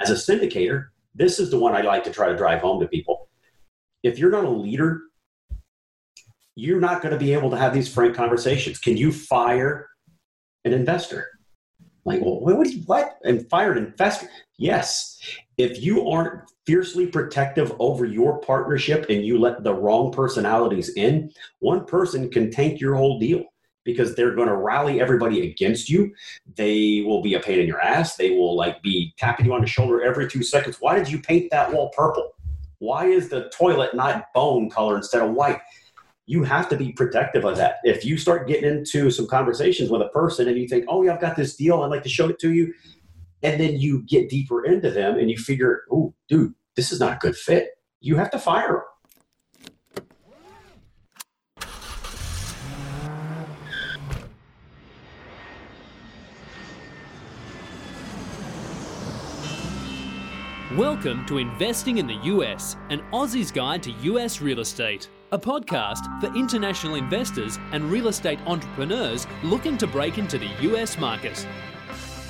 as a syndicator, this is the one I like to try to drive home to people. If you're not a leader, you're not going to be able to have these frank conversations. Can you fire an investor? Like, well, what? You, what? And fire an investor? Yes. If you aren't fiercely protective over your partnership and you let the wrong personalities in, one person can tank your whole deal because they're going to rally everybody against you. They will be a pain in your ass. They will like be tapping you on the shoulder every two seconds. Why did you paint that wall purple? Why is the toilet not bone color instead of white? You have to be protective of that. If you start getting into some conversations with a person and you think, oh, yeah, I've got this deal, I'd like to show it to you. And then you get deeper into them and you figure, oh, dude, this is not a good fit. You have to fire them Welcome to Investing in the US, an Aussie's Guide to US Real Estate, a podcast for international investors and real estate entrepreneurs looking to break into the US market.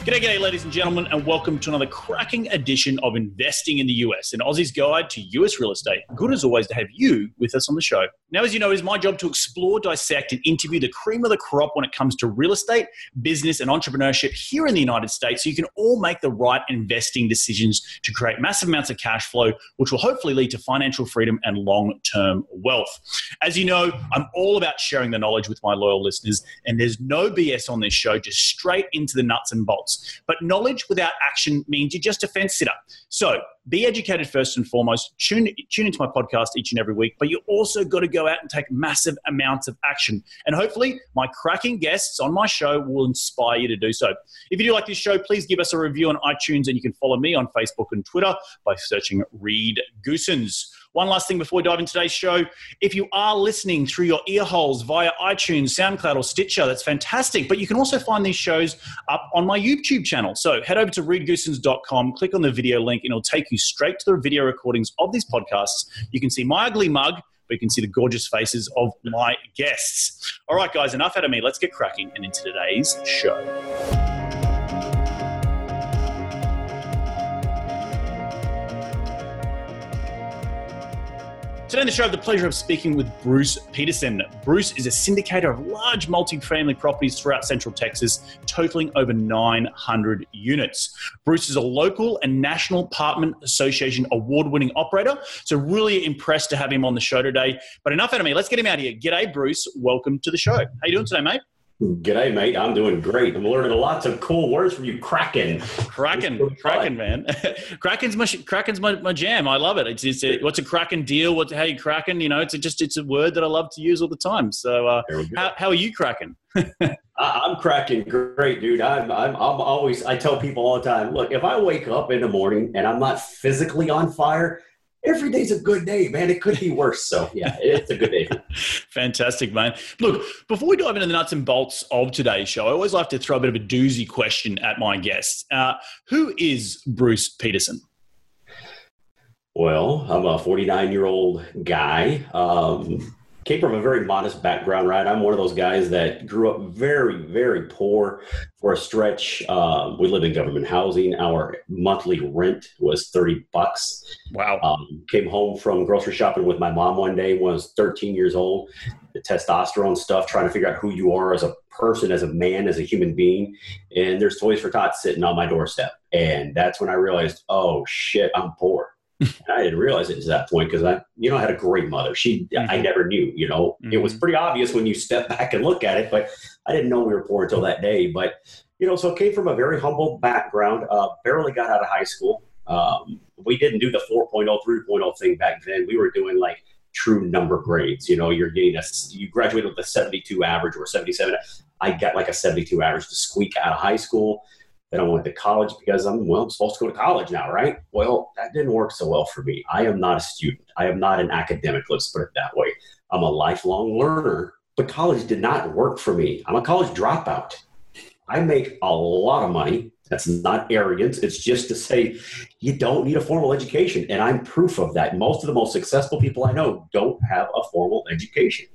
G'day, ladies and gentlemen, and welcome to another cracking edition of Investing in the US, an Aussie's guide to US real estate. Good as always to have you with us on the show. Now, as you know, it is my job to explore, dissect, and interview the cream of the crop when it comes to real estate, business, and entrepreneurship here in the United States so you can all make the right investing decisions to create massive amounts of cash flow, which will hopefully lead to financial freedom and long term wealth. As you know, I'm all about sharing the knowledge with my loyal listeners, and there's no BS on this show, just straight into the nuts and bolts. But knowledge without action means you're just a fence sitter. So be educated first and foremost. Tune, tune into my podcast each and every week, but you also got to go out and take massive amounts of action. And hopefully, my cracking guests on my show will inspire you to do so. If you do like this show, please give us a review on iTunes, and you can follow me on Facebook and Twitter by searching Reed Goossens. One last thing before we dive into today's show. If you are listening through your ear holes via iTunes, SoundCloud, or Stitcher, that's fantastic. But you can also find these shows up on my YouTube channel. So head over to reedgoossens.com, click on the video link, and it'll take you straight to the video recordings of these podcasts. You can see my ugly mug, but you can see the gorgeous faces of my guests. All right, guys, enough out of me. Let's get cracking and into today's show. Today on the show, I have the pleasure of speaking with Bruce Peterson. Bruce is a syndicator of large multi-family properties throughout Central Texas, totaling over 900 units. Bruce is a local and National Apartment Association award-winning operator, so really impressed to have him on the show today. But enough out of me. Let's get him out of here. G'day, Bruce. Welcome to the show. How you doing today, mate? G'day, mate. I'm doing great. I'm learning lots of cool words from you. Kraken. Kraken. Kraken, man. Kraken's my Kraken's my, my jam. I love it. It's, it's a, what's a Kraken deal? What you Kraken? You know, it's a, just it's a word that I love to use all the time. So, uh, how, how are you Kraken? I'm cracking great, dude. I'm, I'm, I'm always, I tell people all the time, look, if I wake up in the morning and I'm not physically on fire, every day's a good day, man. It could be worse. So yeah, it's a good day. Fantastic, man. Look, before we dive into the nuts and bolts of today's show, I always like to throw a bit of a doozy question at my guests. Uh, who is Bruce Peterson? Well, I'm a 49 year old guy. Um, came from a very modest background, right? I'm one of those guys that grew up very, very poor for a stretch. Um, we lived in government housing. Our monthly rent was 30 bucks. Wow. Um, came home from grocery shopping with my mom one day when I was 13 years old. The testosterone stuff, trying to figure out who you are as a person, as a man, as a human being. And there's Toys for Tots sitting on my doorstep. And that's when I realized, oh shit, I'm poor I didn't realize it at that point because I, you know, I had a great mother. She, mm-hmm. I never knew, you know, mm-hmm. it was mm-hmm. pretty obvious when you step back and look at it, but I didn't know we were poor until that day. But, you know, so it came from a very humble background, uh, barely got out of high school. Um, we didn't do the 4.0, 3.0 thing back then. We were doing like true number grades. You know, you're getting a, you graduated with a 72 average or 77. I got like a 72 average to squeak out of high school. Then I went to college because I'm well I'm supposed to go to college now, right? Well, that didn't work so well for me. I am not a student. I am not an academic. Let's put it that way. I'm a lifelong learner, but college did not work for me. I'm a college dropout. I make a lot of money. That's not arrogance. It's just to say you don't need a formal education. And I'm proof of that. Most of the most successful people I know don't have a formal education.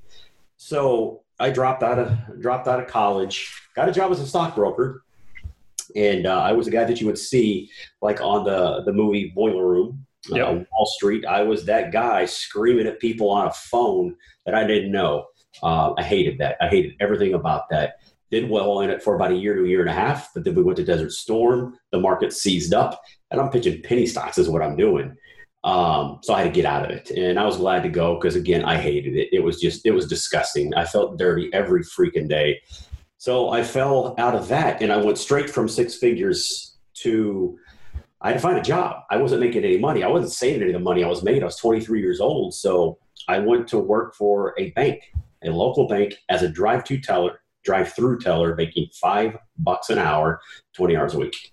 So I dropped out of dropped out of college, got a job as a stockbroker, and uh, I was a guy that you would see like on the the movie Boiler Room, uh, Yep. Wall Street. I was that guy screaming at people on a phone that I didn't know. Uh, I hated that. I hated everything about that. Did well in it for about a year to a year and a half, but then we went to Desert Storm. The market seized up, and I'm pitching penny stocks is what I'm doing. Um, so I had to get out of it, and I was glad to go because again, I hated it. It was just it was disgusting. I felt dirty every freaking day. So I fell out of that, and I went straight from six figures to I had to find a job. I wasn't making any money. I wasn't saving any of the money I was made. I was 23 years old, so I went to work for a bank, a local bank, as a drive-to teller, drive-through teller, making five bucks an hour, 20 hours a week.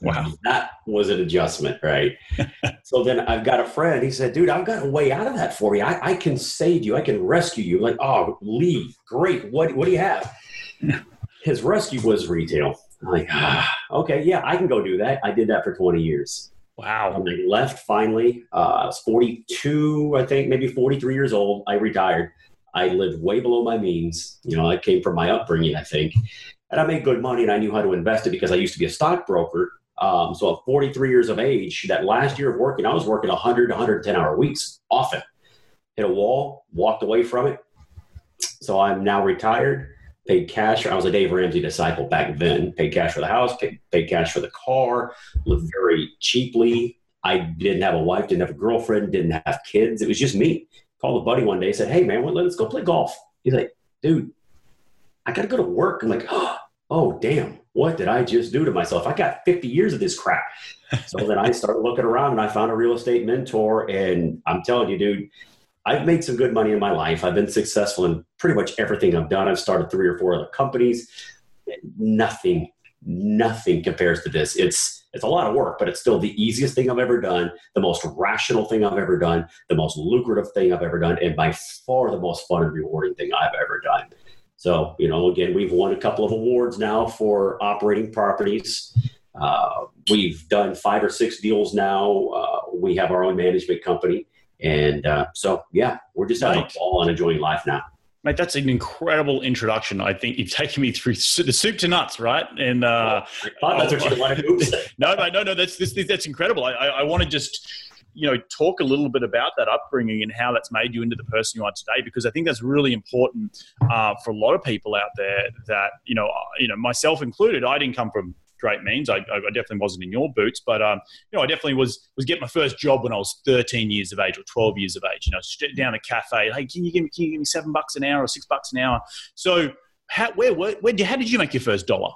Wow. That was an adjustment, right? so then I've got a friend. He said, dude, I've got a way out of that for you. I, I can save you. I can rescue you. Like, oh, leave. Great. What, what do you have? His rescue was retail. I'm like, ah, okay, yeah, I can go do that. I did that for 20 years. Wow. When I left finally, uh, I was 42, I think, maybe 43 years old. I retired. I lived way below my means. You know, I came from my upbringing, I think. And I made good money and I knew how to invest it because I used to be a stockbroker. Um, so at 43 years of age, that last year of working, I was working 100, 110 hour weeks often. Hit a wall, walked away from it. So I'm now retired, paid cash. I was a Dave Ramsey disciple back then. Paid cash for the house, paid, paid cash for the car, lived very cheaply. I didn't have a wife, didn't have a girlfriend, didn't have kids. It was just me. Called a buddy one day, said, Hey man, let's go play golf. He's like, dude, I gotta go to work. I'm like, oh damn, what did I just do to myself? I got 50 years of this crap. so then I started looking around and I found a real estate mentor. And I'm telling you, dude, I've made some good money in my life. I've been successful in pretty much everything I've done. I've started three or four other companies. Nothing, nothing compares to this. It's it's a lot of work, but it's still the easiest thing I've ever done, the most rational thing I've ever done, the most lucrative thing I've ever done, and by far the most fun and rewarding thing I've ever done. So, you know, again, we've won a couple of awards now for operating properties. Uh, we've done five or six deals now. Uh, we have our own management company. And uh, so, yeah, we're just having Right. a ball and enjoying life now. Mate, that's an incredible introduction. I think you've taken me through the soup to nuts, right? And uh, thought that's what you wanted to no, mate, no, no, that's this, that's incredible. I, I, I want to just you know talk a little bit about that upbringing and how that's made you into the person you are today, because I think that's really important uh, for a lot of people out there. That you know, uh, you know, myself included, I didn't come from great means. I, I definitely wasn't in your boots, but um, you know, I definitely was was getting my first job when I was 13 years of age or 12 years of age. You know, down a cafe. Hey, can you give me can you give me seven bucks an hour or six bucks an hour? So, how where where, where how did you make your first dollar?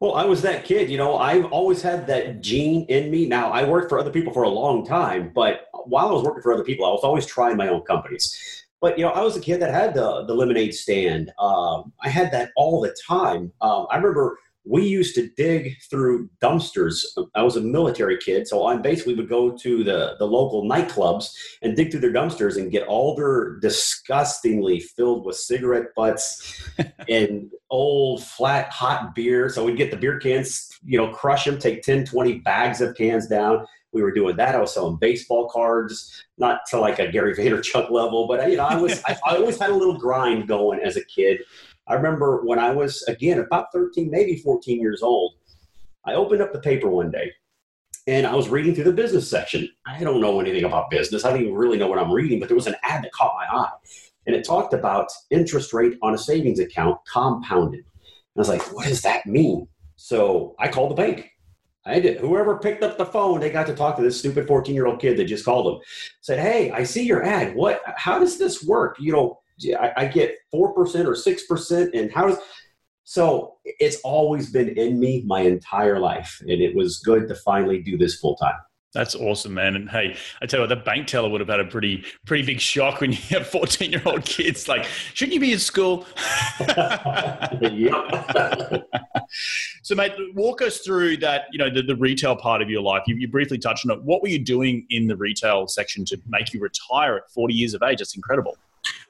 Well, I was that kid. You know, I've always had that gene in me. Now, I worked for other people for a long time, but while I was working for other people, I was always trying my own companies. But you know, I was a kid that had the the lemonade stand. Um, I had that all the time. Um, I remember we used to dig through dumpsters. I was a military kid, so I basically would go to the the local nightclubs and dig through their dumpsters and get all their disgustingly filled with cigarette butts and old flat hot beer. So we'd get the beer cans, you know, crush them, take 10, 20 bags of cans down. We were doing that. I was selling baseball cards, not to like a Gary Vaynerchuk level, but you know, I was I, I always had a little grind going as a kid. I remember when I was again about 13, maybe 14 years old, I opened up the paper one day and I was reading through the business section. I don't know anything about business. I don't even really know what I'm reading, but there was an ad that caught my eye. And it talked about interest rate on a savings account compounded. And I was like, what does that mean? So I called the bank. I did. Whoever picked up the phone, they got to talk to this stupid 14 year old kid that just called them. Said, Hey, I see your ad. What, how does this work? You know, I, I get 4% or 6%. And how does, so it's always been in me my entire life. And it was good to finally do this full time. That's awesome, man. And hey, I tell you what, the bank teller would have had a pretty, pretty big shock when you have 14 year old kids. Like, shouldn't you be in school? so, mate, walk us through that, you know, the, the retail part of your life. You, you briefly touched on it. What were you doing in the retail section to make you retire at 40 years of age? That's incredible.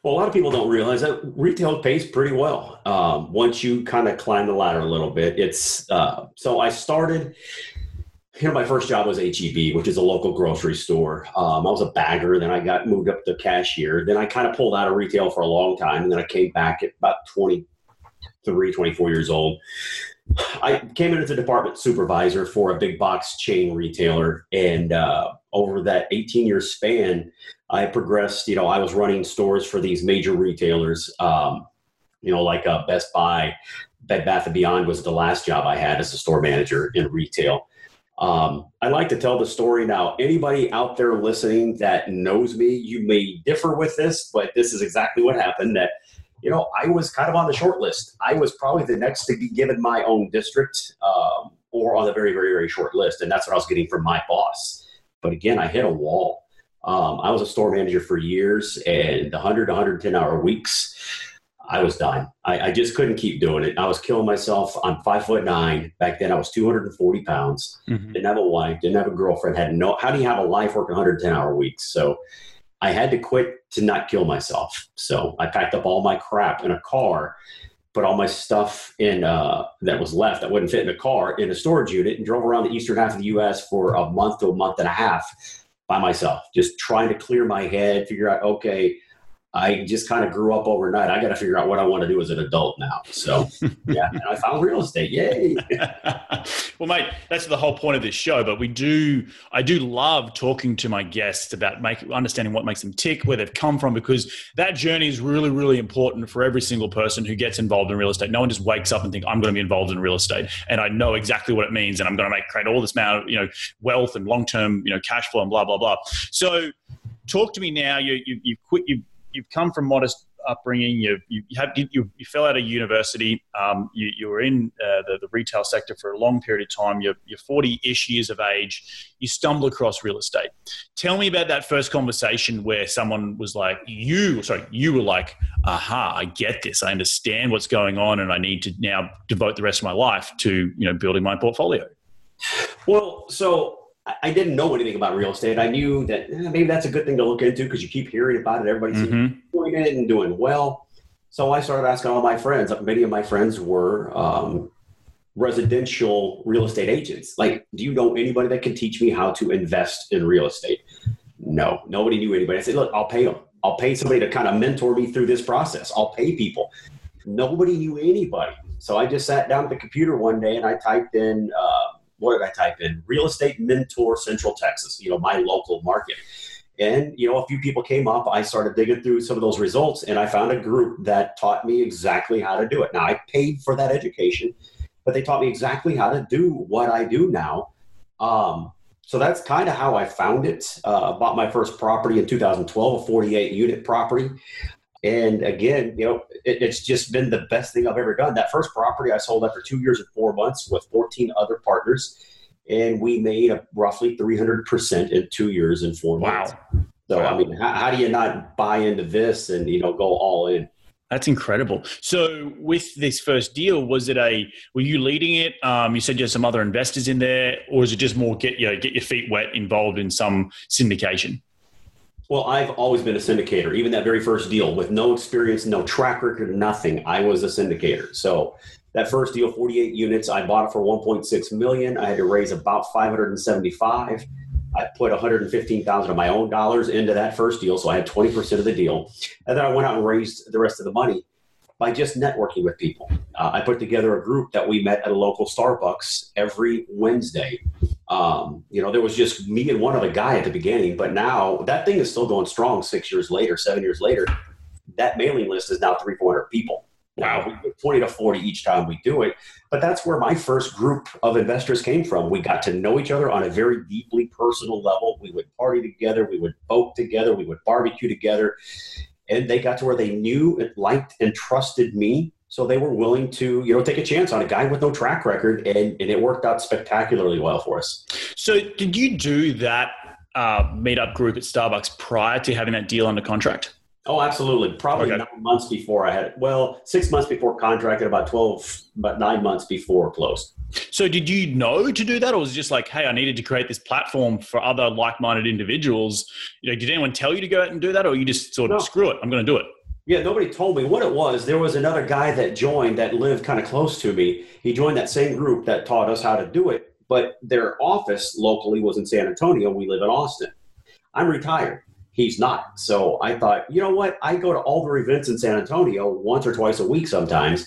Well, a lot of people don't realize that retail pays pretty well um, once you kind of climb the ladder a little bit. It's uh, so I started. You know, my first job was HEB, which is a local grocery store. Um, I was a bagger. Then I got moved up to cashier. Then I kind of pulled out of retail for a long time. And then I came back at about 23, 24 years old. I came in as a department supervisor for a big box chain retailer, and uh, over that 18 year span, I progressed. You know, I was running stores for these major retailers. Um, you know, like uh, Best Buy, Bed Bath and Beyond was the last job I had as a store manager in retail. Um, I like to tell the story now. Anybody out there listening that knows me, you may differ with this, but this is exactly what happened. That you know, I was kind of on the short list. I was probably the next to be given my own district um, or on the very, very, very short list. And that's what I was getting from my boss. But again, I hit a wall. Um, I was a store manager for years and 100 110 hour weeks. I was done. I, I, just couldn't keep doing it. I was killing myself. I'm five foot nine. Back then, I was 240 pounds. Mm-hmm. Didn't have a wife. Didn't have a girlfriend. Had no. How do you have a life working 110 hour weeks? So I had to quit to not kill myself. So I packed up all my crap in a car, put all my stuff in uh, that was left that wouldn't fit in a car in a storage unit, and drove around the eastern half of the U.S. for a month to a month and a half by myself, just trying to clear my head, figure out okay I just kind of grew up overnight. I got to figure out what I want to do as an adult now. So, yeah, and I found real estate. Yay! well, mate, that's the whole point of this show. But we do, I do love talking to my guests about make, understanding what makes them tick, where they've come from, because that journey is really, really important for every single person who gets involved in real estate. No one just wakes up and think I'm going to be involved in real estate, and I know exactly what it means, and I'm going to make create all this amount of you know wealth and long term you know cash flow and blah blah blah. So, talk to me now. You you you quit you you've come from modest upbringing. You you have you, you fell out of university. Um, you, you were in uh, the, the retail sector for a long period of time. You're you're 40-ish years of age. You stumble across real estate. Tell me about that first conversation where someone was like, "You sorry, you were like, aha, I get this. I understand what's going on, and I need to now devote the rest of my life to you know building my portfolio." Well, so I didn't know anything about real estate. I knew that eh, maybe that's a good thing to look into because you keep hearing about it. Everybody's mm-hmm. doing it and doing well. So I started asking all my friends. Many of my friends were um, residential real estate agents. Like, do you know anybody that can teach me how to invest in real estate? No, nobody knew anybody. I said, look, I'll pay them. I'll pay somebody to kind of mentor me through this process. I'll pay people. Nobody knew anybody. So I just sat down at the computer one day and I typed in. Uh, what did I type in? Real estate mentor Central Texas, you know, my local market. And, you know, a few people came up. I started digging through some of those results and I found a group that taught me exactly how to do it. Now, I paid for that education, but they taught me exactly how to do what I do now. Um, so that's kind of how I found it. Uh, bought my first property in 2012, a 48 unit property. And again, you know, it, it's just been the best thing I've ever done. That first property I sold after two years and four months with 14 other partners, and we made a roughly 300% in two years and four months. Wow. So, wow. I mean, how, how do you not buy into this and, you know, go all in? That's incredible. So, with this first deal, was it a? Were you leading it? Um, you said you had some other investors in there, or is it just more get you know, get your feet wet, involved in some syndication? Well, I've always been a syndicator. Even that very first deal, with no experience, no track record, nothing, I was a syndicator. So that first deal, 48 units, I bought it for 1.6 million. I had to raise about 575. I put 115,000 of my own dollars into that first deal, so I had 20% of the deal. And then I went out and raised the rest of the money by just networking with people. Uh, I put together a group that we met at a local Starbucks every Wednesday. Um, you know, there was just me and one other guy at the beginning, but now that thing is still going strong six years later, seven years later. That mailing list is now three, 400 people. Wow, we put 20 to 40 each time we do it. But that's where my first group of investors came from. We got to know each other on a very deeply personal level. We would party together, we would boat together, we would barbecue together. And they got to where they knew and liked and trusted me so they were willing to, you know, take a chance on a guy with no track record, and, and it worked out spectacularly well for us. So did you do that uh, meetup group at Starbucks prior to having that deal under contract? Oh, absolutely. Probably okay. nine months before I had it. Well, six months before contract, and about twelve, about nine months before closed. So, did you know to do that, or was it just like, hey, I needed to create this platform for other like-minded individuals? You know, did anyone tell you to go out and do that, or you just sort of no. screw it, I'm going to do it? Yeah, nobody told me what it was. There was another guy that joined that lived kind of close to me. He joined that same group that taught us how to do it, but their office locally was in San Antonio. We live in Austin. I'm retired. He's not. So I thought, you know what? I go to all the events in San Antonio once or twice a week sometimes.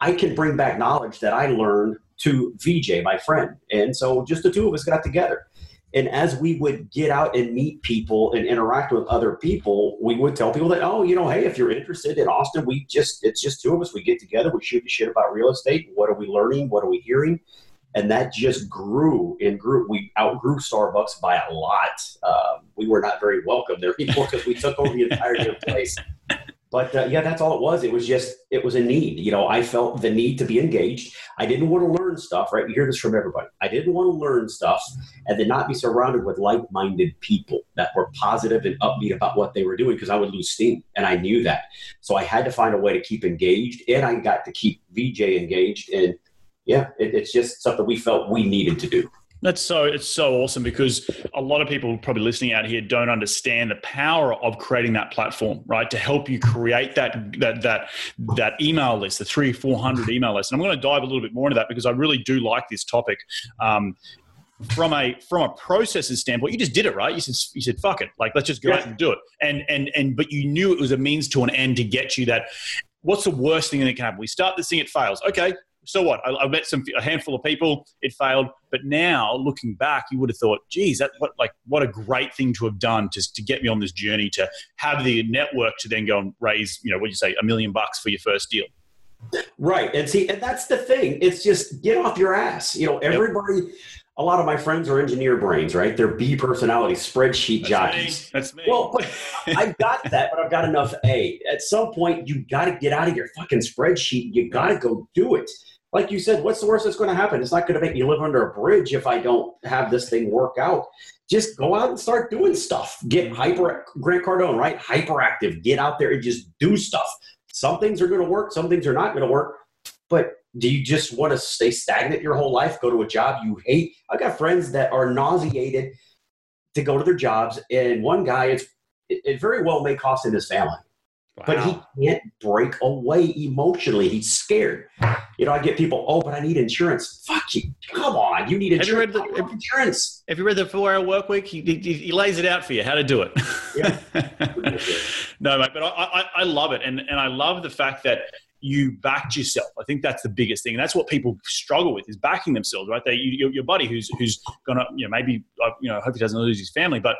I can bring back knowledge that I learned to VJ, my friend. And so just the two of us got together. And as we would get out and meet people and interact with other people, we would tell people that, oh, you know, hey, if you're interested in Austin, we just, it's just two of us. We get together, we shoot the shit about real estate. What are we learning? What are we hearing? And that just grew and grew. We outgrew Starbucks by a lot. Um, we were not very welcome there anymore because we took over the entire place but uh, yeah that's all it was. It was just it was a need. You know i felt the need to be engaged. I didn't want to learn stuff right? You hear this from everybody. I didn't want to learn stuff and then not be surrounded with like-minded people that were positive and upbeat about what they were doing because i would lose steam and i knew that. So i had to find a way to keep engaged and i got to keep vj engaged and yeah it, it's just something we felt we needed to do that's so it's so awesome because a lot of people probably listening out here don't understand the power of creating that platform, right? To help you create that that that that email list, the three four hundred email list. And I'm going to dive a little bit more into that because I really do like this topic. Um, from a from a processes standpoint, you just did it right. You said you said fuck it, like let's just go yeah. out and do it. And and and but you knew it was a means to an end to get you that. What's the worst thing that can happen? We start this thing, it fails. Okay, so what? I, I met some a handful of people. It failed, but now looking back, you would have thought, geez, that what like what a great thing to have done to to get me on this journey to have the network to then go and raise, you know, what you say, a million bucks for your first deal. Right, and see, and that's the thing. It's just get off your ass. You know, everybody. Yep. A lot of my friends are engineer brains, right? They're B personality, spreadsheet That's jockeys. Me. That's me. Well, I've got that, but I've got enough A. At some point, you got to get out of your fucking spreadsheet. You got to go do it like you said, what's the worst that's going to happen? It's not going to make me live under a bridge if I don't have this thing work out. Just go out and start doing stuff. Get mm-hmm. hyper, Grant Cardone, right? Hyperactive. Get out there and just do stuff. Some things are going to work, some things are not going to work. But do you just want to stay stagnant your whole life? Go to a job you hate? I've got friends that are nauseated to go to their jobs, and one guy, it's it very well may cost him his family Wow. But he can't break away emotionally. He's scared. You know, I get people, oh, but I need insurance. Fuck you. Come on. You need insurance. Have you read the, insurance. Have you read the four hour work week? He, he, he, lays it out for you how to do it. Yeah. no, mate, but I, I, I love it. And, and I love the fact that you backed yourself. I think that's the biggest thing. And that's what people struggle with is backing themselves, right? They, you, your buddy who's, who's going to, you know, maybe, uh, you know, hope he doesn't lose his family, but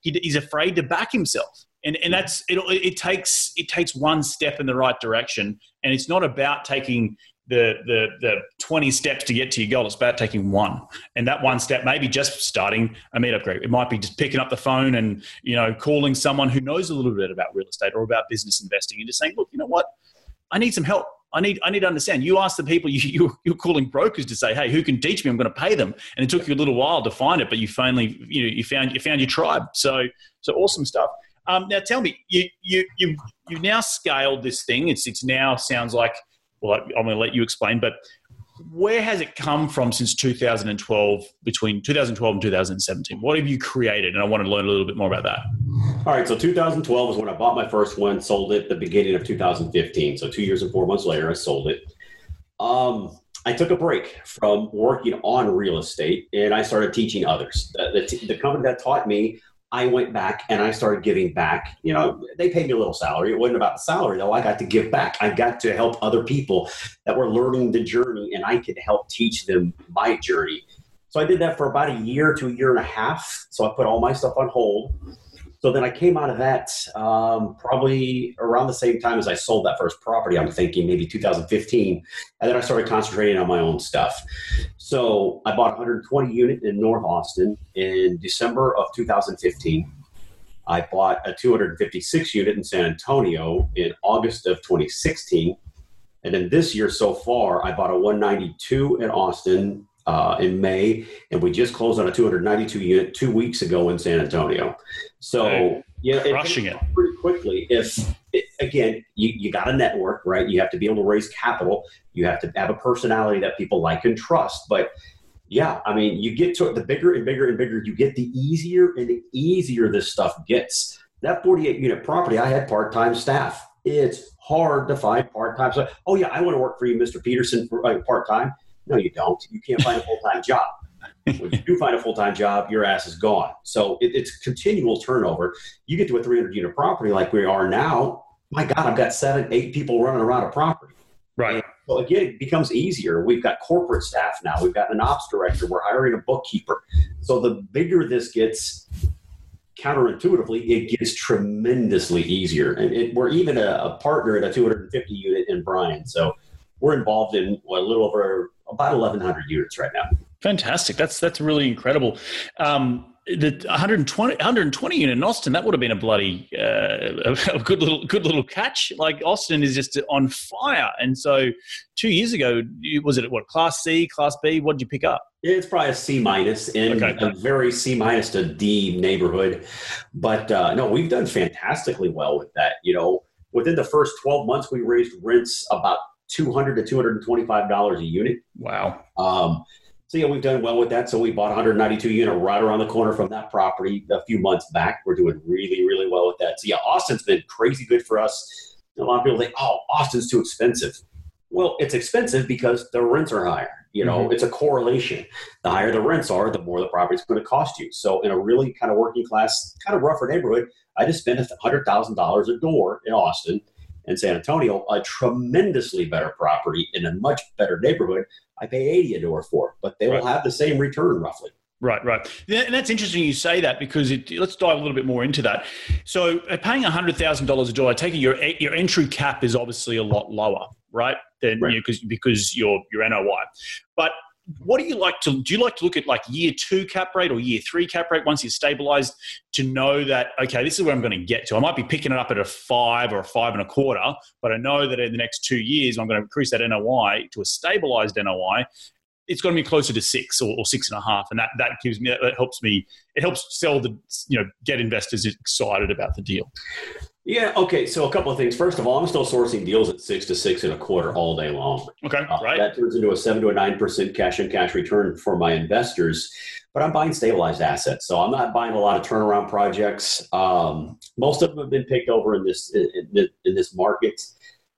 he, he's afraid to back himself and and that's it, it takes it takes one step in the right direction and it's not about taking the the the 20 steps to get to your goal it's about taking one and that one step maybe just starting a meetup group it might be just picking up the phone and you know calling someone who knows a little bit about real estate or about business investing and just saying look you know what i need some help I need, I need to understand. You ask the people you, you, you're calling brokers to say, "Hey, who can teach me? I'm going to pay them." And it took you a little while to find it, but you finally, you know, you found you found your tribe. So, so awesome stuff. Um, now, tell me, you you you you've now scaled this thing. It's it's now sounds like. Well, I'm going to let you explain, but where has it come from since 2012 between 2012 and 2017 what have you created? And i want to learn a little bit more about that. All right so 2012 is when i bought my first one sold it the beginning of 2015 so two years and four months later i sold it. Um, i took a break from working on real estate and i started teaching others. The, the, the company that taught me I went back and I started giving back. You know, they paid me a little salary. It wasn't about the salary though. I got to give back. I got to help other people that were learning the journey and I could help teach them my journey. So I did that for about a year to a year and a half. So I put all my stuff on hold so then I came out of that um, probably around the same time as I sold that first property. I'm thinking maybe 2015, and then I started concentrating on my own stuff. So I bought 120 unit in North Austin in December of 2015. I bought a 256 unit in San Antonio in August of 2016. And then this year so far, I bought a 192 in Austin uh, in May, and we just closed on a 292 unit two weeks ago in San Antonio. So yeah, crushing it, it pretty quickly. If it, again, you, you got a network, right? You have to be able to raise capital. You have to have a personality that people like and trust. But yeah, I mean, you get to it, the bigger and bigger and bigger you get, the easier and the easier this stuff gets. That 48 unit property, I had part time staff. It's hard to find part time. So, oh yeah, I want to work for you, Mr. Peterson, for uh, part time. No, you don't. You can't find a full time job. when you do find a full time job, your ass is gone. So it, it's continual turnover. You get to a 300 unit property like we are now. My God, I've got seven, eight people running around a property. Right. So again, it becomes easier. We've got corporate staff now. We've got an ops director. We're hiring a bookkeeper. So the bigger this gets, counterintuitively, it gets tremendously easier. And it, we're even a, a, partner at a 250 unit in Bryan. So we're involved in a little over about 1,100 units right now. Fantastic. That's that's really incredible. Um, the 120, 120 unit in Austin, that would have been a bloody uh, a good little good little catch. Like Austin is just on fire, and so two years ago, was it what Class C, Class B? What did you pick up? It's probably a C minus in okay. a very C minus to D neighborhood, but uh, no, we've done fantastically well with that. You know, within the first 12 months, we raised rents about 200 to 225 dollars a unit. Wow. Um, so yeah, we've done well with that. So we bought 192 unit right around the corner from that property a few months back. We're doing really, really well with that. So yeah, Austin's been crazy good for us. A lot of people think, oh, Austin's too expensive. Well, it's expensive because the rents are higher. You know, mm-hmm. it's a correlation. The higher the rents are, the more the property's going to cost you. So in a really kind of working class, kind of rougher neighborhood, I just spent hundred thousand dollars a door in Austin and San Antonio, a tremendously better property in a much better neighborhood I pay 80 a door for, but they right. will have the same return roughly. Right, right. And that's interesting you say that because it, let's dive a little bit more into that. So, uh, paying $100,000 a door, I take it your, your entry cap is obviously a lot lower, right? Than right. You, cause, because your, your NOI. But what do you like to do you like to look at like year two cap rate or year three cap rate once you're stabilized to know that okay this is where i'm going to get to? I might be picking it up at a five or a five and a quarter but i know that in the next two years i'm going to increase that noi to a stabilized noi it's going to be closer to six or, or six and a half and that that gives me that helps me it helps sell the you know get investors excited about the deal yeah. Okay. So a couple of things. First of all, I'm still sourcing deals at six to six and a quarter all day long. Okay. Uh, right. That turns into a seven to a nine percent cash and cash return for my investors. But I'm buying stabilized assets, so I'm not buying a lot of turnaround projects. Um, most of them have been picked over in this in, in this market.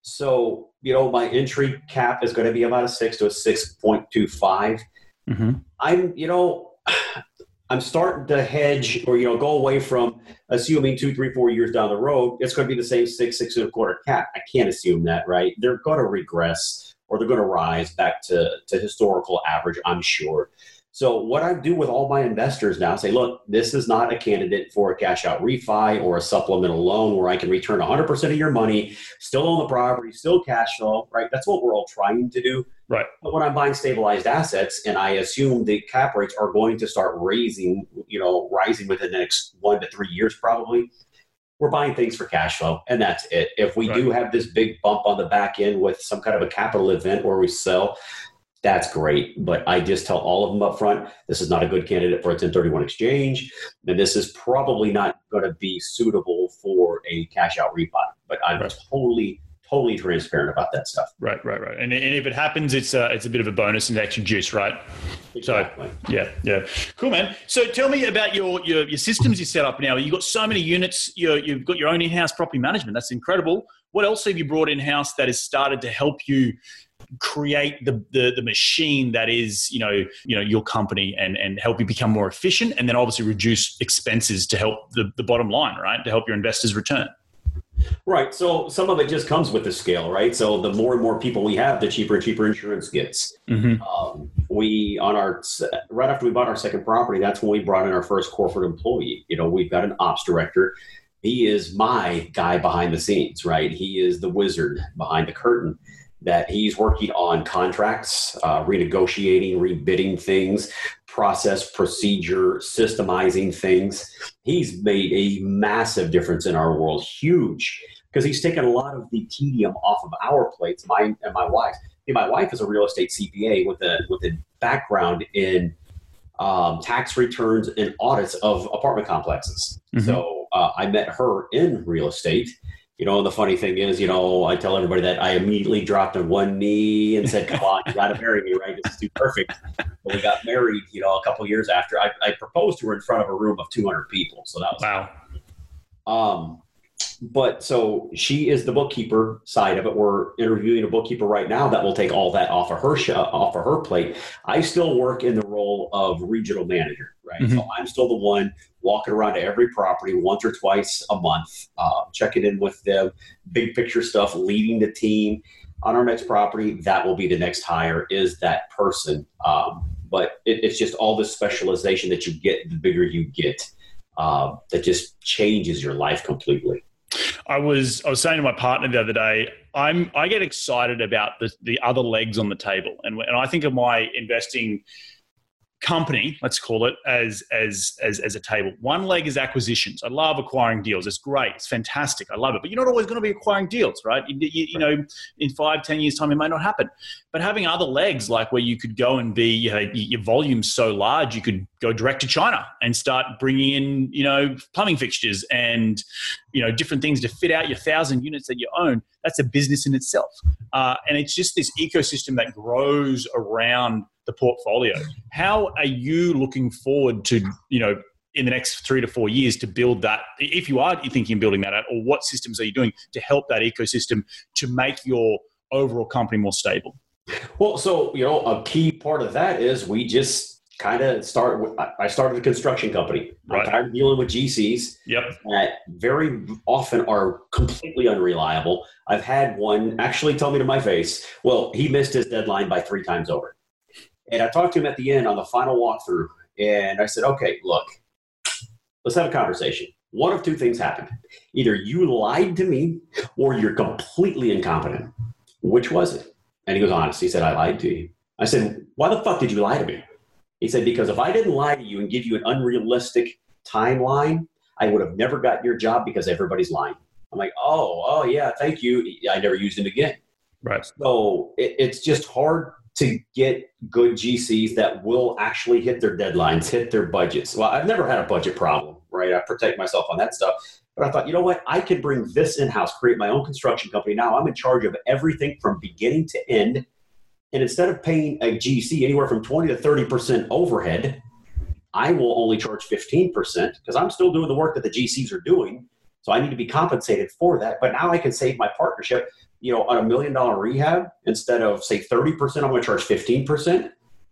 So you know, my entry cap is going to be about a six to a six point two five. Mm-hmm. I'm you know. I'm starting to hedge or you know go away from assuming two, three, four years down the road it's going to be the same six, six and a quarter cap. I can't assume that, right? They're going to regress or they're going to rise back to to historical average. I'm sure. So what I do with all my investors now, say, look, this is not a candidate for a cash out refi or a supplemental loan where I can return 100% of your money, still own the property, still cash flow, right? That's what we're all trying to do. Right. But when I'm buying stabilized assets and I assume the cap rates are going to start raising, you know, rising within the next one to three years probably, we're buying things for cash flow and that's it. If we right. do have this big bump on the back end with some kind of a capital event where we sell, that's great. But I just tell all of them up front this is not a good candidate for a 1031 exchange. And this is probably not going to be suitable for a cash out refi. But I'm right. totally, totally transparent about that stuff. Right, right, right. And, and if it happens, it's a, it's a bit of a bonus and extra juice, right? Exactly. So, yeah, yeah. Cool, man. So tell me about your, your, your systems you set up now. You've got so many units, you you've got your own in house property management. That's incredible. What else have you brought in house that has started to help you create the, the, the machine that is you know you know your company and and help you become more efficient and then obviously reduce expenses to help the, the bottom line right to help your investors return Right. So some of it just comes with the scale, right? So the more and more people we have, the cheaper and cheaper insurance gets. Mm-hmm. Um, we on our right after we bought our second property, that's when we brought in our first corporate employee. You know, we've got an ops director. He is my guy behind the scenes, right? He is the wizard behind the curtain that he's working on contracts, uh, renegotiating, rebidding things, process, procedure, systemizing things. He's made a massive difference in our world, huge, because he's taken a lot of the tedium off of our plates, mine and my wife. my wife is a real estate CPA with a with a background in um, tax returns and audits of apartment complexes. Mm-hmm. So uh, I met her in real estate you know, the funny thing is, you know, I tell everybody that I immediately dropped on one knee and said, "Come on, you got to marry me, right? This is too perfect." But we got married, you know, a couple years after. I, I, proposed to her in front of a room of 200 people, so that was wow. Um, but so she is the bookkeeper side of it. We're interviewing a bookkeeper right now that will take all that off of her sh- off of her plate. I still work in the role of regional manager, right? Mm-hmm. So I'm still the one walking around to every property once or twice a month, uh, checking in with them, big picture stuff, leading the team. on our next property, that will be the next hire is that person. Um, but it, it's just all the specialization that you get the bigger you get uh, that just changes your life completely. I was I was saying to my partner the other day, I'm I get excited about the the other legs on the table, and and I think of my investing company, let's call it, as, as, as, as a table. One leg is acquisitions. I love acquiring deals. It's great. It's fantastic. I love it. But you're not always going to be acquiring deals, right? You, you, you, know, in five, ten years' time, it might not happen. But having other legs, like where you could go and be, you know, your volume's so large, you could go direct to China and start bringing in, you know, plumbing fixtures and, you know, different things to fit out your thousand units that you own. That's a business in itself. Uh, and it's just this ecosystem that grows around the portfolio. How are you looking forward to, you know, in the next three to four years to build that? If you are thinking of building that out, or what systems are you doing to help that ecosystem to make your overall company more stable? Well, so you know, a key part of that is we just kind of start. I started a construction company. Right. I'm tired of dealing with GCs. Yep. That very often are completely unreliable. I've had one actually tell me to my face, "Well, he missed his deadline by three times over." And I talked to him at the end on the final walkthrough, and I said, okay, look, let's have a conversation. One of two things happened. Either you lied to me or you're completely incompetent. Which was it? And he goes, honest. He said, I lied to you. I said, why the fuck did you lie to me? He said, because if I didn't lie to you and give you an unrealistic timeline, I would have never gotten your job because everybody's lying. I'm like, oh, oh yeah, thank you. I never used him again. Right. So it, it's just hard to get good GCs that will actually hit their deadlines, hit their budgets. Well, I've never had a budget problem, right? I protect myself on that stuff. But I thought, you know what? I could bring this in house, create my own construction company. Now I'm in charge of everything from beginning to end. And instead of paying a GC anywhere from 20 to 30% overhead, I will only charge 15% because I'm still doing the work that the GCs are doing. So I need to be compensated for that. But now I can save my partnership you know, on a million dollar rehab, instead of say 30%, I'm going to charge 15%.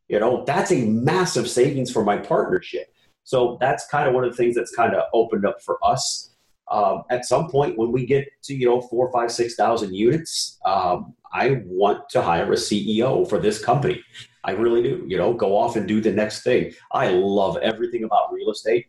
You know, that's a massive savings for my partnership. So that's kind of one of the things that's kind of opened up for us. Um, at some point, when we get to you know four, five, six thousand units, um, I want to hire a CEO for this company. I really do. You know, go off and do the next thing. I love everything about real estate,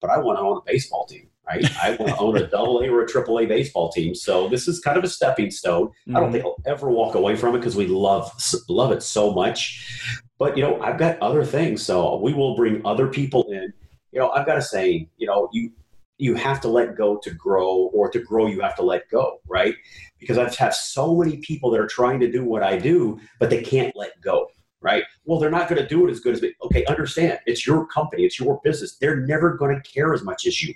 but I want to own a baseball team right? I want to own a double A or a triple A baseball team. So this is kind of a stepping stone. Mm-hmm. I don't mm-hmm. think I'll ever walk away from it because we love love it so much. But you know, I've got other things, so we will bring other people in. You know, I've got a saying. You know, you you have to let go to grow, or to grow, you have to let go, right? Because I've had so many people that are trying to do what I do, but they can't let go right? Well, they're not going to do it as good as me. Okay, understand. It's your company, it's your business. They're never going to care as much as you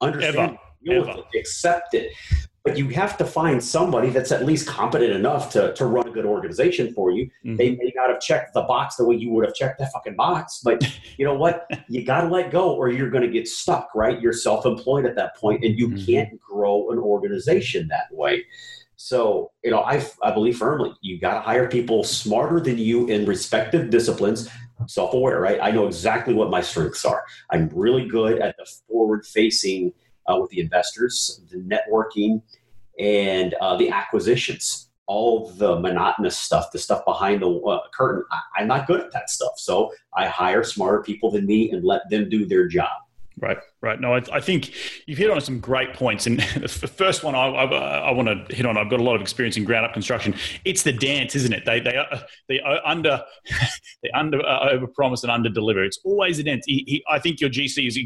understand, Ever. Ever. It, accept it. But you have to find somebody that's at least competent enough to, to run a good organization for you. Mm-hmm. They may not have checked the box the way you would have checked that fucking box, but you know what? you got to let go or you're going to get stuck, right? You're self employed at that point and you mm-hmm. can't grow an organization that way. So, you know, I, I believe firmly you got to hire people smarter than you in respective disciplines, self aware, right? I know exactly what my strengths are. I'm really good at the forward facing uh, with the investors, the networking, and uh, the acquisitions. All the monotonous stuff, the stuff behind the uh, curtain, I, I'm not good at that stuff. So I hire smarter people than me and let them do their job. Right, right. No, I, I, think you've hit on some great points. And the first one I, I, I, want to hit on, I've got a lot of experience in ground up construction. It's the dance, isn't it? They they uh, they under they under uh, over promise and under deliver. It's always a dance. He, he, I think your GC is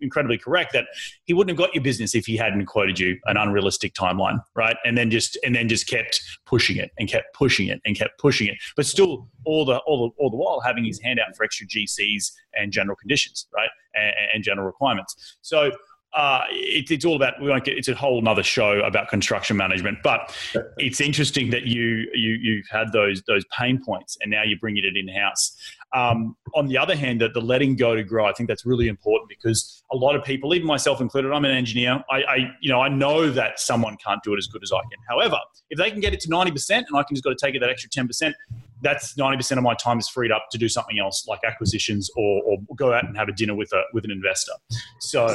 incredibly correct that he wouldn't have got your business if he hadn't quoted you an unrealistic timeline, right? And then just and then just kept pushing it and kept pushing it and kept pushing it, but still all the all the all the while having his hand out for extra GCs and general conditions, right? and, and general requirements. So uh, it, it's all about we won't get it's a whole other show about construction management but it's interesting that you you you've had those those pain points and now you're bringing it in house um, on the other hand that the letting go to grow i think that's really important because a lot of people even myself included i'm an engineer. I, I you know i know that someone can't do it as good as i can. However if they can get it to 90% and i can just got to take it that extra 10% that's 90% of my time is freed up to do something else like acquisitions or, or go out and have a dinner with a with an investor so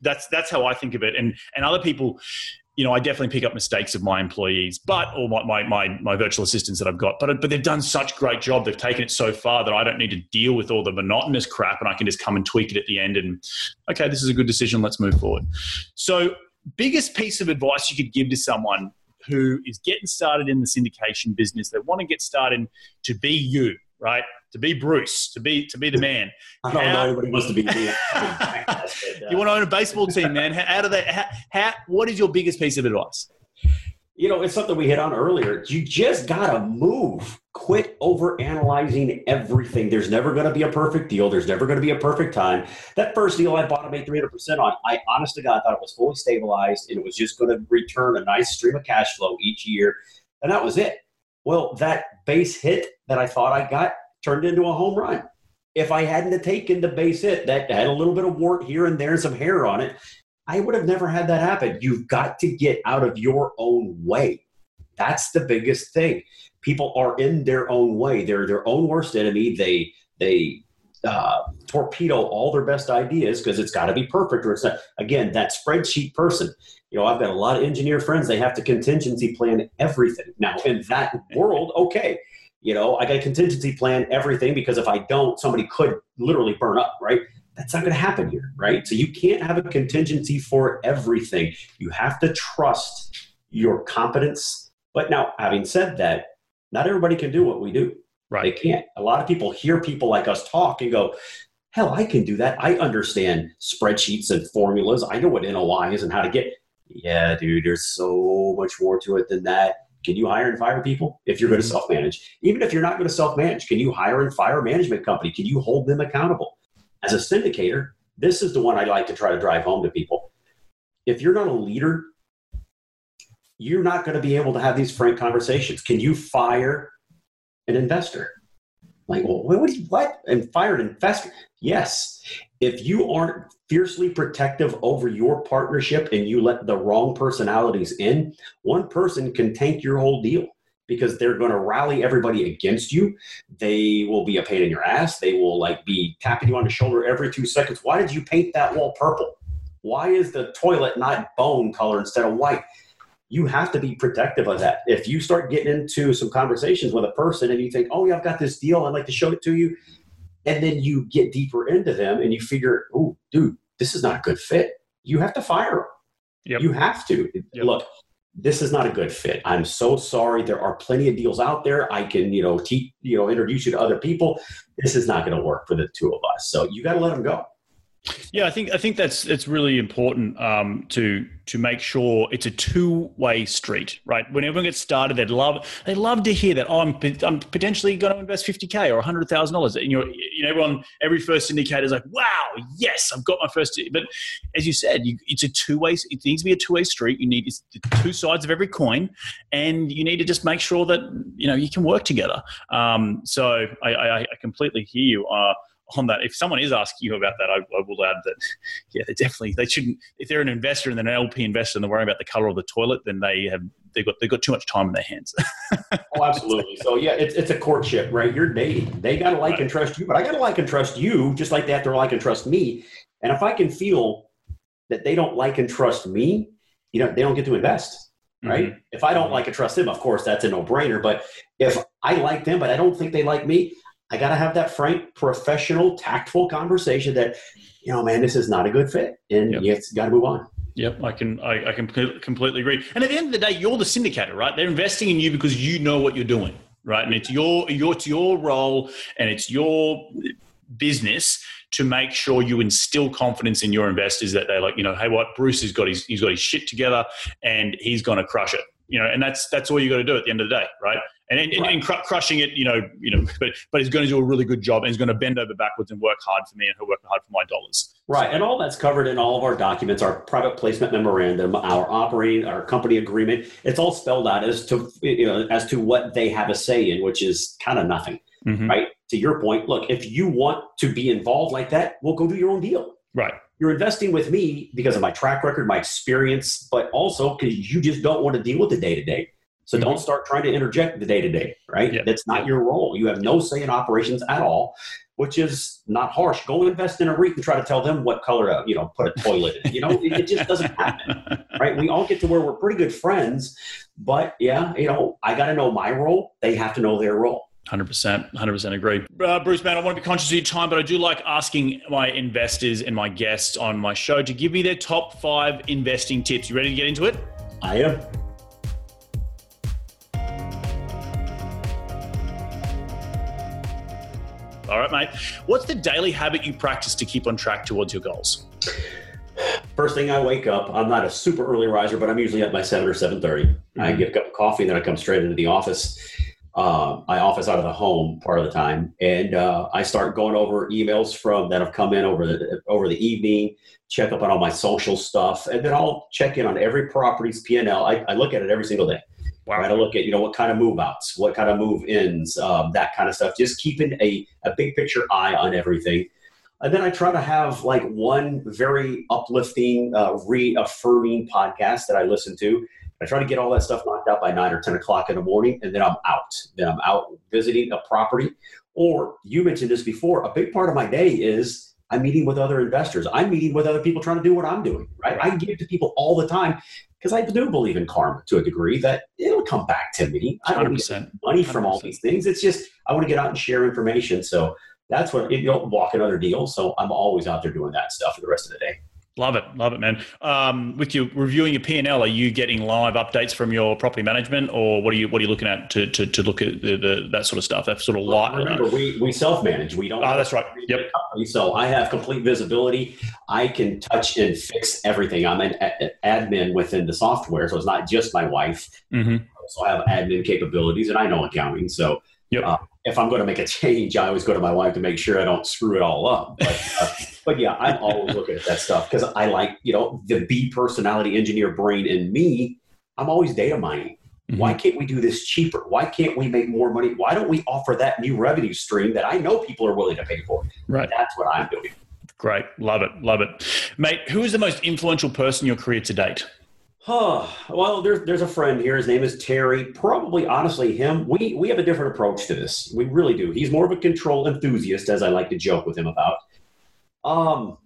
that's that's how i think of it and and other people you know, I definitely pick up mistakes of my employees, but or my, my, my, my, virtual assistants that I've got. But but they've done such great job. They've taken it so far that I don't need to deal with all the monotonous crap, and I can just come and tweak it at the end. And okay, this is a good decision. Let's move forward. So, biggest piece of advice you could give to someone who is getting started in the syndication business, they want to get started to be you, right? To be Bruce, to be to be the man. I don't how, know anybody wants to be me. you want to own a baseball team, man. How, do they? How, how, what is your biggest piece of advice? You know, it's something we hit on earlier. You just gotta move. Quit over analyzing everything. There's never going to be a perfect deal. There's never going to be a perfect time. That first deal I bought, I made 300% on. I honest to God thought it was fully stabilized and it was just going to return a nice stream of cash flow each year. And that was it. Well, that base hit that I thought I got turned into a home run. If I hadn't taken the base hit that had a little bit of wart here and there and some hair on it, I would have never had that happen. You've got to get out of your own way. That's the biggest thing. People are in their own way. They're their own worst enemy. They they uh, torpedo all their best ideas because it's got to be perfect or it's not. Again, that spreadsheet person. You know, I've got a lot of engineer friends. They have to contingency plan everything. Now, in that world, okay, you know, I got a contingency plan everything because if I don't, somebody could literally burn up, right? That's not going to happen here, right? So you can't have a contingency for everything. You have to trust your competence. But now, having said that, not everybody can do what we do. Right. They can't. A lot of people hear people like us talk and go, hell, I can do that. I understand spreadsheets and formulas. I know what NOI is and how to get. Yeah, dude, there's so much more to it than that. Can you hire and fire people if you're going to mm-hmm. self manage? Even if you're not going to self manage, can you hire and fire a management company? Can you hold them accountable? As a syndicator, this is the one I like to try to drive home to people. If you're not a leader, you're not going to be able to have these frank conversations. Can you fire an investor? Like, well, what? What? And fire an investor? Yes. If you aren't fiercely protective over your partnership and you let the wrong personalities in, one person can tank your whole deal because they're going to rally everybody against you. They will be a pain in your ass. They will like be tapping you on the shoulder every two seconds. Why did you paint that wall purple? Why is the toilet not bone color instead of white? You have to be protective of that. If you start getting into some conversations with a person and you think, oh, yeah, I've got this deal, I'd like to show it to you, and then you get deeper into them and you figure, oh, dude, this is not a good fit. You have to fire them. Yep. You have to. Yep. Look, this is not a good fit. I'm so sorry. There are plenty of deals out there. I can, you know, teach, you know, introduce you to other people. This is not going to work for the two of us. So you got to let them go. Yeah, I think I think that's it's really important um, to to make sure it's a two way street, right? When everyone gets started, they love they love to hear that oh, I'm I'm potentially going to invest fifty k or hundred thousand dollars. And you're, you know, everyone every first syndicator is like, wow, yes, I've got my first. But as you said, you, it's a two way. It needs to be a two way street. You need two sides of every coin, and you need to just make sure that you know you can work together. Um, so I, I, I completely hear you. Uh, on that. If someone is asking you about that, I, I will add that, yeah, they definitely they shouldn't. If they're an investor and then an LP investor and they're worrying about the color of the toilet, then they have they've got they've got too much time in their hands. oh, absolutely. So yeah, it's it's a courtship, right? You're dating. They got to like right. and trust you, but I got to like and trust you, just like they have to like and trust me. And if I can feel that they don't like and trust me, you know, they don't get to invest right? Mm-hmm. If I don't like and trust them, of course, that's a no brainer. But if I like them, but I don't think they like me, I got to have that frank, professional, tactful conversation that, you know, man, this is not a good fit, and yep. you got to move on. Yep, I can I, I can completely agree. And at the end of the day, you're the syndicator, right? They're investing in you because you know what you're doing, right? And it's your your it's your role and it's your business to make sure you instill confidence in your investors that they're like, you know, hey, what Bruce has got his he's got his shit together and he's going to crush it. You know, and that's that's all you got to do at the end of the day, right? And, and, right. and cr- crushing it, you know, you know, but but he's going to do a really good job, and he's going to bend over backwards and work hard for me, and he'll work hard for my dollars. Right, and all that's covered in all of our documents, our private placement memorandum, our operating, our company agreement. It's all spelled out as to you know as to what they have a say in, which is kind of nothing, mm-hmm. right? To your point, look, if you want to be involved like that, well, go do your own deal. Right. You're investing with me because of my track record, my experience, but also because you just don't want to deal with the day to day. So don't start trying to interject the day to day, right? Yep. That's not your role. You have no say in operations at all. which is not harsh. Go invest in a REIT and try to tell them what color to, you know, put a toilet in. You know, it, it just doesn't happen, right? We all get to where we're pretty good friends, but yeah, you know, I got to know my role. They have to know their role. Hundred percent, hundred percent agree. Uh, Bruce, man, I want to be conscious of your time, but I do like asking my investors and my guests on my show to give me their top five investing tips. You ready to get into it? I am. All right, mate. What's the daily habit you practice to keep on track towards your goals? First thing I wake up, I'm not a super early riser, but I'm usually up by seven or seven mm-hmm. I get a cup of coffee, and then I come straight into the office uh, I office out of the home part of the time, and uh, I start going over emails from that have come in over the over the evening. Check up on all my social stuff, and then I'll check in on every property's P and L. I look at it every single day. Wow. Right, I look at you know what kind of move outs, what kind of move ins, um, that kind of stuff. Just keeping a a big picture eye on everything. And then I try to have like one very uplifting, uh, reaffirming podcast that I listen to I try to get all that stuff knocked out by nine or 10 o'clock in the morning, and then I'm out. Then I'm out visiting a property. Or you mentioned this before, a big part of my day is I'm meeting with other investors. I'm meeting with other people trying to do what I'm doing, right? I give to people all the time because I do believe in karma to a degree that it'll come back to me. I don't 100%. need money from 100%. all these things. It's just I want to get out and share information. So that's what you don't walk in other deals. So I'm always out there doing that stuff for the rest of the day. Love it, love it, man. Um, with you reviewing your P and L, are you getting live updates from your property management, or what are you what are you looking at to, to, to look at the, the, that sort of stuff? That sort of light. Remember, we, we self manage. We don't. Oh, that's right. Yep. So I have complete visibility. I can touch and fix everything. I'm an admin within the software, so it's not just my wife. Mm-hmm. So I have admin capabilities, and I know accounting. So Yep. Uh, if I'm going to make a change, I always go to my wife to make sure I don't screw it all up. But, uh, but yeah, I'm always looking at that stuff because I like, you know, the B personality engineer brain in me. I'm always data mining. Mm-hmm. Why can't we do this cheaper? Why can't we make more money? Why don't we offer that new revenue stream that I know people are willing to pay for? Right. That's what I'm doing. Great. Love it. Love it. Mate, who is the most influential person in your career to date? Huh. Well, there's there's a friend here. His name is Terry. Probably, honestly, him. We we have a different approach to this. We really do. He's more of a control enthusiast, as I like to joke with him about. Um,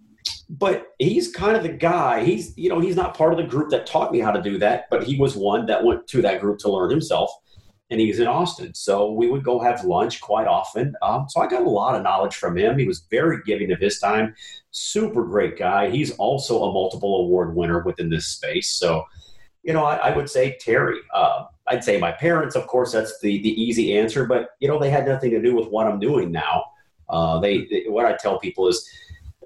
but he's kind of the guy. He's you know he's not part of the group that taught me how to do that, but he was one that went to that group to learn himself. And he's in Austin, so we would go have lunch quite often. Um, so I got a lot of knowledge from him. He was very giving of his time super great guy. He's also a multiple award winner within this space. So, you know, I, I would say Terry. Uh, I'd say my parents, of course, that's the the easy answer. But you know, they had nothing to do with what I'm doing now. Uh, they, they, what I tell people is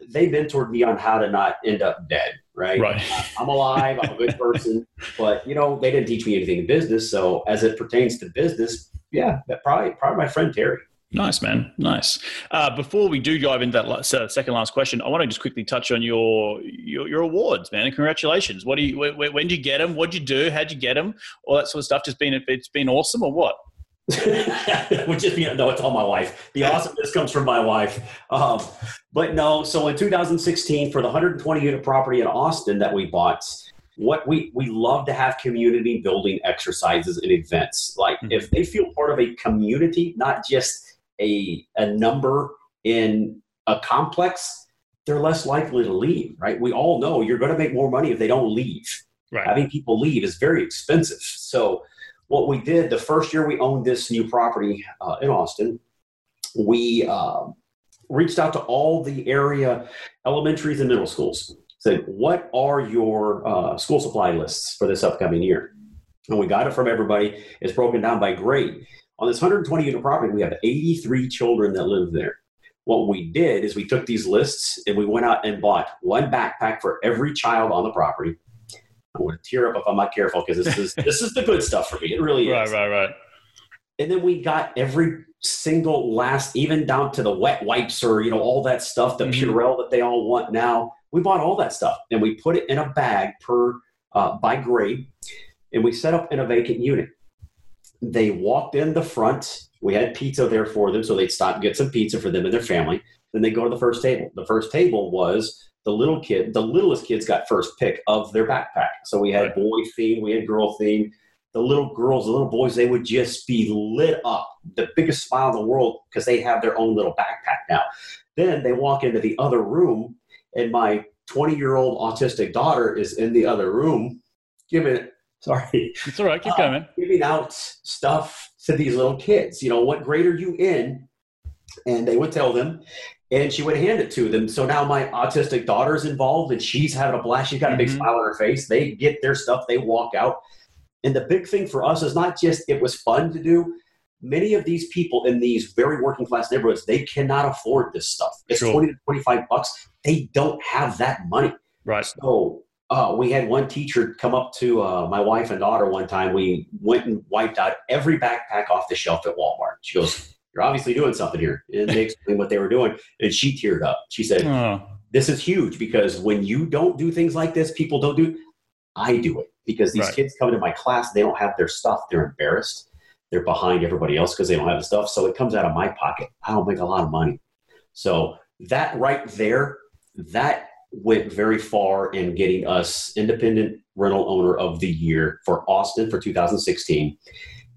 they mentored me on how to not end up dead. Right. Right. I'm alive. I'm a good person. but you know, they didn't teach me anything in business. So as it pertains to business, yeah, that probably probably my friend Terry. Nice, man. Nice. Uh, before we do dive into that last, uh, second last question, I want to just quickly touch on your your, your awards, man. And congratulations. What do you? When, when did you get them? What did you do? How'd you get them? All that sort of stuff. Just been it's been awesome, or what? Which just be no, it's all my wife. The awesomeness comes from my wife. Um, but no, so in 2016, for the 120 unit property in Austin that we bought, what we we love to have community building exercises and events. Like mm-hmm. if they feel part of a community, not just a, a number in a complex, they're less likely to leave, right? We all know you're going to make more money if they don't leave. Right. Having people leave is very expensive. So, what we did the first year we owned this new property uh, in Austin, we uh, reached out to all the area elementaries and middle schools. Said, what are your uh, school supply lists for this upcoming year? And we got it from everybody. It's broken down by grade. On this 120 unit property, we have 83 children that live there. What we did is we took these lists and we went out and bought one backpack for every child on the property. I want to tear up if I'm not careful because this is this is the good stuff for me. It really is. Right, right, right. And then we got every single last, even down to the wet wipes or you know all that stuff, the mm-hmm. Purell that they all want now. We bought all that stuff and we put it in a bag per uh, by grade, and we set up in a vacant unit. They walked in the front. We had pizza there for them, so they'd stop and get some pizza for them and their family. Then they go to the first table. The first table was the little kid, the littlest kids got first pick of their backpack. So we had boy theme, we had girl theme. the little girls, the little boys, they would just be lit up, the biggest smile in the world because they have their own little backpack now. Then they walk into the other room, and my 20 year old autistic daughter is in the other room giving sorry. It's all right. Keep going uh, giving out stuff to these little kids. You know what grade are you in? And they would tell them and she would hand it to them. So now my autistic daughter's involved and she's having a blast. She's got a big mm-hmm. smile on her face. They get their stuff. They walk out. And the big thing for us is not just it was fun to do. Many of these people in these very working class neighborhoods they cannot afford this stuff. It's sure. 20 to 25 bucks. They don't have that money. Right. So uh, we had one teacher come up to uh, my wife and daughter one time we went and wiped out every backpack off the shelf at walmart she goes you're obviously doing something here and they explained what they were doing and she teared up she said oh. this is huge because when you don't do things like this people don't do i do it because these right. kids come into my class they don't have their stuff they're embarrassed they're behind everybody else because they don't have the stuff. So it comes out of my pocket. I don't make a lot of money. So that right there, that went very far in getting us independent rental owner of the year for Austin for 2016.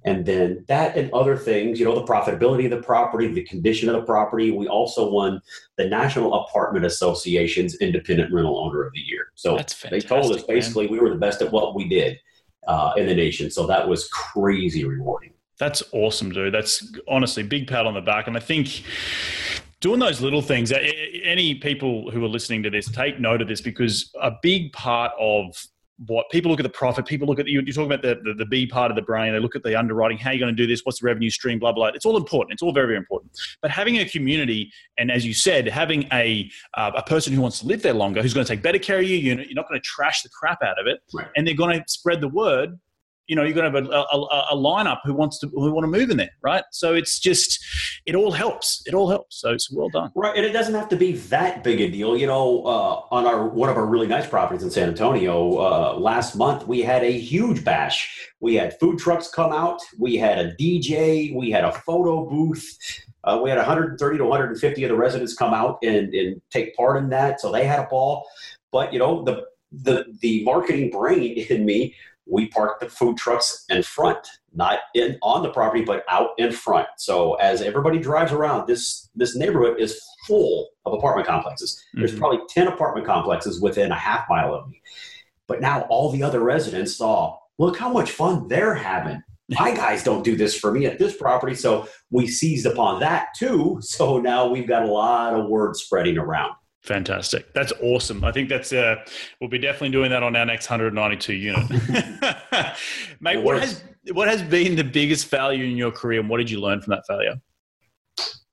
And then that and other things, you know, the profitability of the property, the condition of the property. We also won the National Apartment Association's Independent Rental Owner of the Year. So they told us basically man. we were the best at what we did uh, in the nation. So that was crazy rewarding. That's awesome, dude. That's honestly big pat on the back. And I think doing those little things, any people who are listening to this, take note of this because a big part of what people look at the profit, people look at you, you're talking about the, the, the, B part of the brain, they look at the underwriting, how are you going to do this, what's the revenue stream, blah, blah. It's all important. It's all very, very important. But having a community, and as you said, having a, uh, a person who wants to live there longer, who's going to take better care of you, you're not going to trash the crap out of it, right. and they're going to spread the word you know, you're going to have a, a, a, lineup who wants to who want to move in there, right? So it's just it all helps. It all helps. So it's well done. Right, and it doesn't have to be that big a deal. You know, uh, on our one of our really nice properties in San Antonio, uh, last month we had a huge bash. We had food trucks come out. We had a DJ. We had a photo booth. Uh, we had 130 to 150 of the residents come out and, and take part in that. So they had a ball. But you know, the the the marketing brain in me we park the food trucks in front, not in on the property, but out in front. So as everybody drives around, this this neighborhood is full of apartment complexes. Mm-hmm. There's probably 10 apartment complexes within a half mile of me. But now all the other residents saw, look how much fun they're having. My guys don't do this for me at this property. So we seized upon that too. So now we've got a lot of word spreading around. Fantastic. That's awesome. I think that's uh, we'll be definitely doing that on our next 192 unit. Mate, what has what has been the biggest failure in your career, and what did you learn from that failure?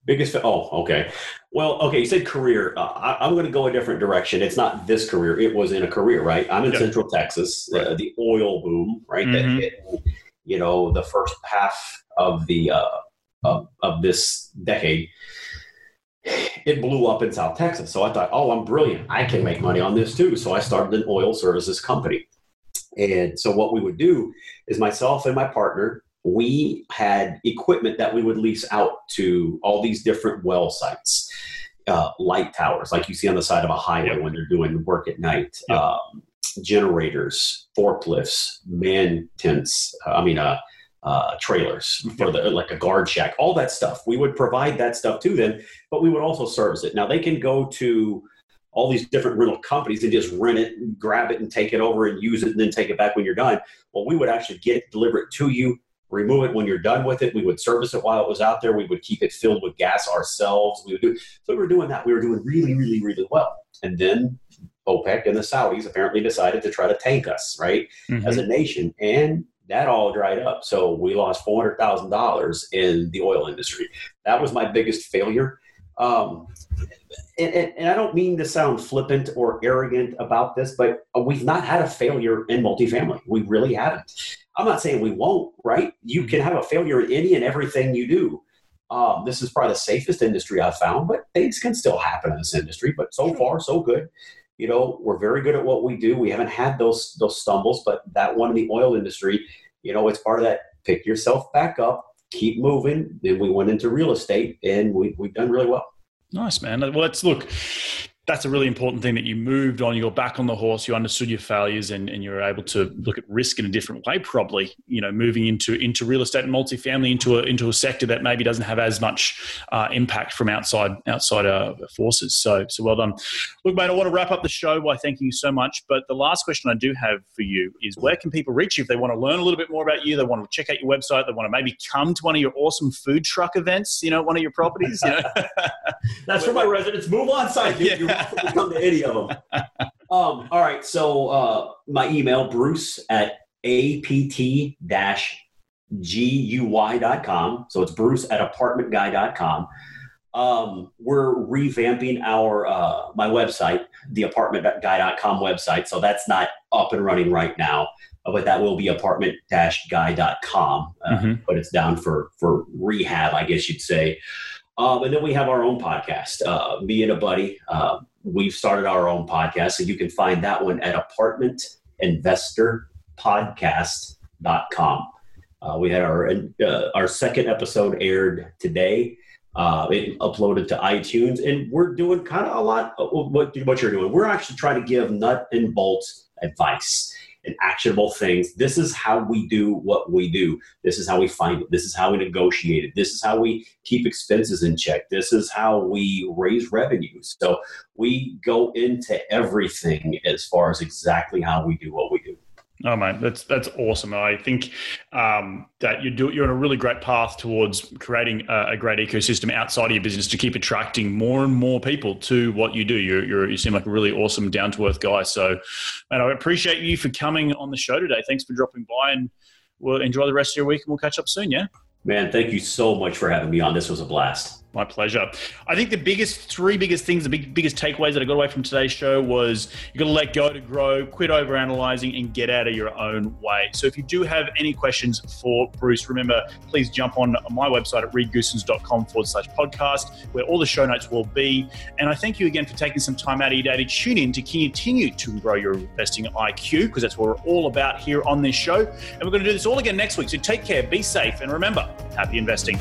Biggest, fa- oh, okay. Well, okay, you said career. Uh, I, am going to go a different direction. It's not this career. It was in a career, right? I'm in yep. Central Texas, uh, right. uh, the oil boom, right? Mm-hmm. That hit, you know, the first half of the uh, of, of this decade it blew up in South Texas. So I thought, oh, I'm brilliant. I can make money on this too. So I started an oil services company. And so what we would do is myself and my partner, we had equipment that we would lease out to all these different well sites, uh, light towers, like you see on the side of a highway when they're doing work at night, um, generators, forklifts, man tents. Uh, I mean, uh, uh, trailers for the like a guard shack, all that stuff. We would provide that stuff to them, but we would also service it. Now they can go to all these different rental companies and just rent it, and grab it, and take it over and use it, and then take it back when you're done. Well, we would actually get it, deliver it to you, remove it when you're done with it. We would service it while it was out there. We would keep it filled with gas ourselves. We would do so. We were doing that. We were doing really, really, really well. And then OPEC and the Saudis apparently decided to try to tank us, right, mm-hmm. as a nation. And that all dried up. So we lost four hundred thousand dollars in the oil industry. That was my biggest failure. Um, and, and, and, I don't mean to sound flippant or arrogant about this, but we've not had a failure in multifamily. We really haven't. I'm not saying we won't, right? You mm-hmm. can have a failure in any and everything you do. Um, this is probably the safest industry I've found, but things can still happen in this industry. But so far, so good you know, we're very good at what we do. We haven't had those those stumbles, but that one in the oil industry, you know, it's part of that pick yourself back up, keep moving. Then we went into real estate and we, we've done really well. Nice, man. Well, let's look. That's a really important thing that you moved on, you got back on the horse, you understood your failures and, and you're able to look at risk in a different way, probably, you know, moving into, into real estate and multifamily into a, into a sector that maybe doesn't have as much uh, impact from outside, outside uh, forces. So, so well done. Look, mate, I want to wrap up the show by thanking you so much. But the last question I do have for you is where can people reach you if they want to learn a little bit more about you? They want to check out your website. They want to maybe come to one of your awesome food truck events, you know, one of your properties. You know? That's for my residents. Move on site. Yeah. You're welcome to come to any of them. Um, all right. So uh, my email, bruce at apt-guy.com. So it's bruce at apartmentguy.com. Um, we're revamping our uh, my website, the apartmentguy.com website. So that's not up and running right now, but that will be apartment-guy.com. Uh, mm-hmm. But it's down for for rehab, I guess you'd say. Um, and then we have our own podcast. Uh, me and a buddy, uh, we've started our own podcast. So you can find that one at apartmentinvestorpodcast.com. Uh, we had our uh, our second episode aired today. Uh, it uploaded to iTunes, and we're doing kind of a lot of what, what you're doing. We're actually trying to give nut and bolt advice and actionable things. This is how we do what we do. This is how we find it. This is how we negotiate it. This is how we keep expenses in check. This is how we raise revenue. So we go into everything as far as exactly how we do what we do. Oh man, that's that's awesome. I think um, that you do you're on a really great path towards creating a, a, great ecosystem outside of your business to keep attracting more and more people to what you do. You're, you're you seem like a really awesome, down to earth guy. So, and I appreciate you for coming on the show today. Thanks for dropping by, and we'll enjoy the rest of your week, and we'll catch up soon. Yeah. Man, thank you so much for having me on. This was a blast. My pleasure. I think the biggest three biggest things, the big, biggest takeaways that I got away from today's show was you got to let go to grow, quit over analyzing, and get out of your own way. So if you do have any questions for Bruce, remember please jump on my website at reedgoossens.com forward slash podcast, where all the show notes will be. And I thank you again for taking some time out of your day to tune in to continue to grow your investing IQ, because that's what we're all about here on this show. And we're going to do this all again next week. So take care, be safe, and remember, happy investing.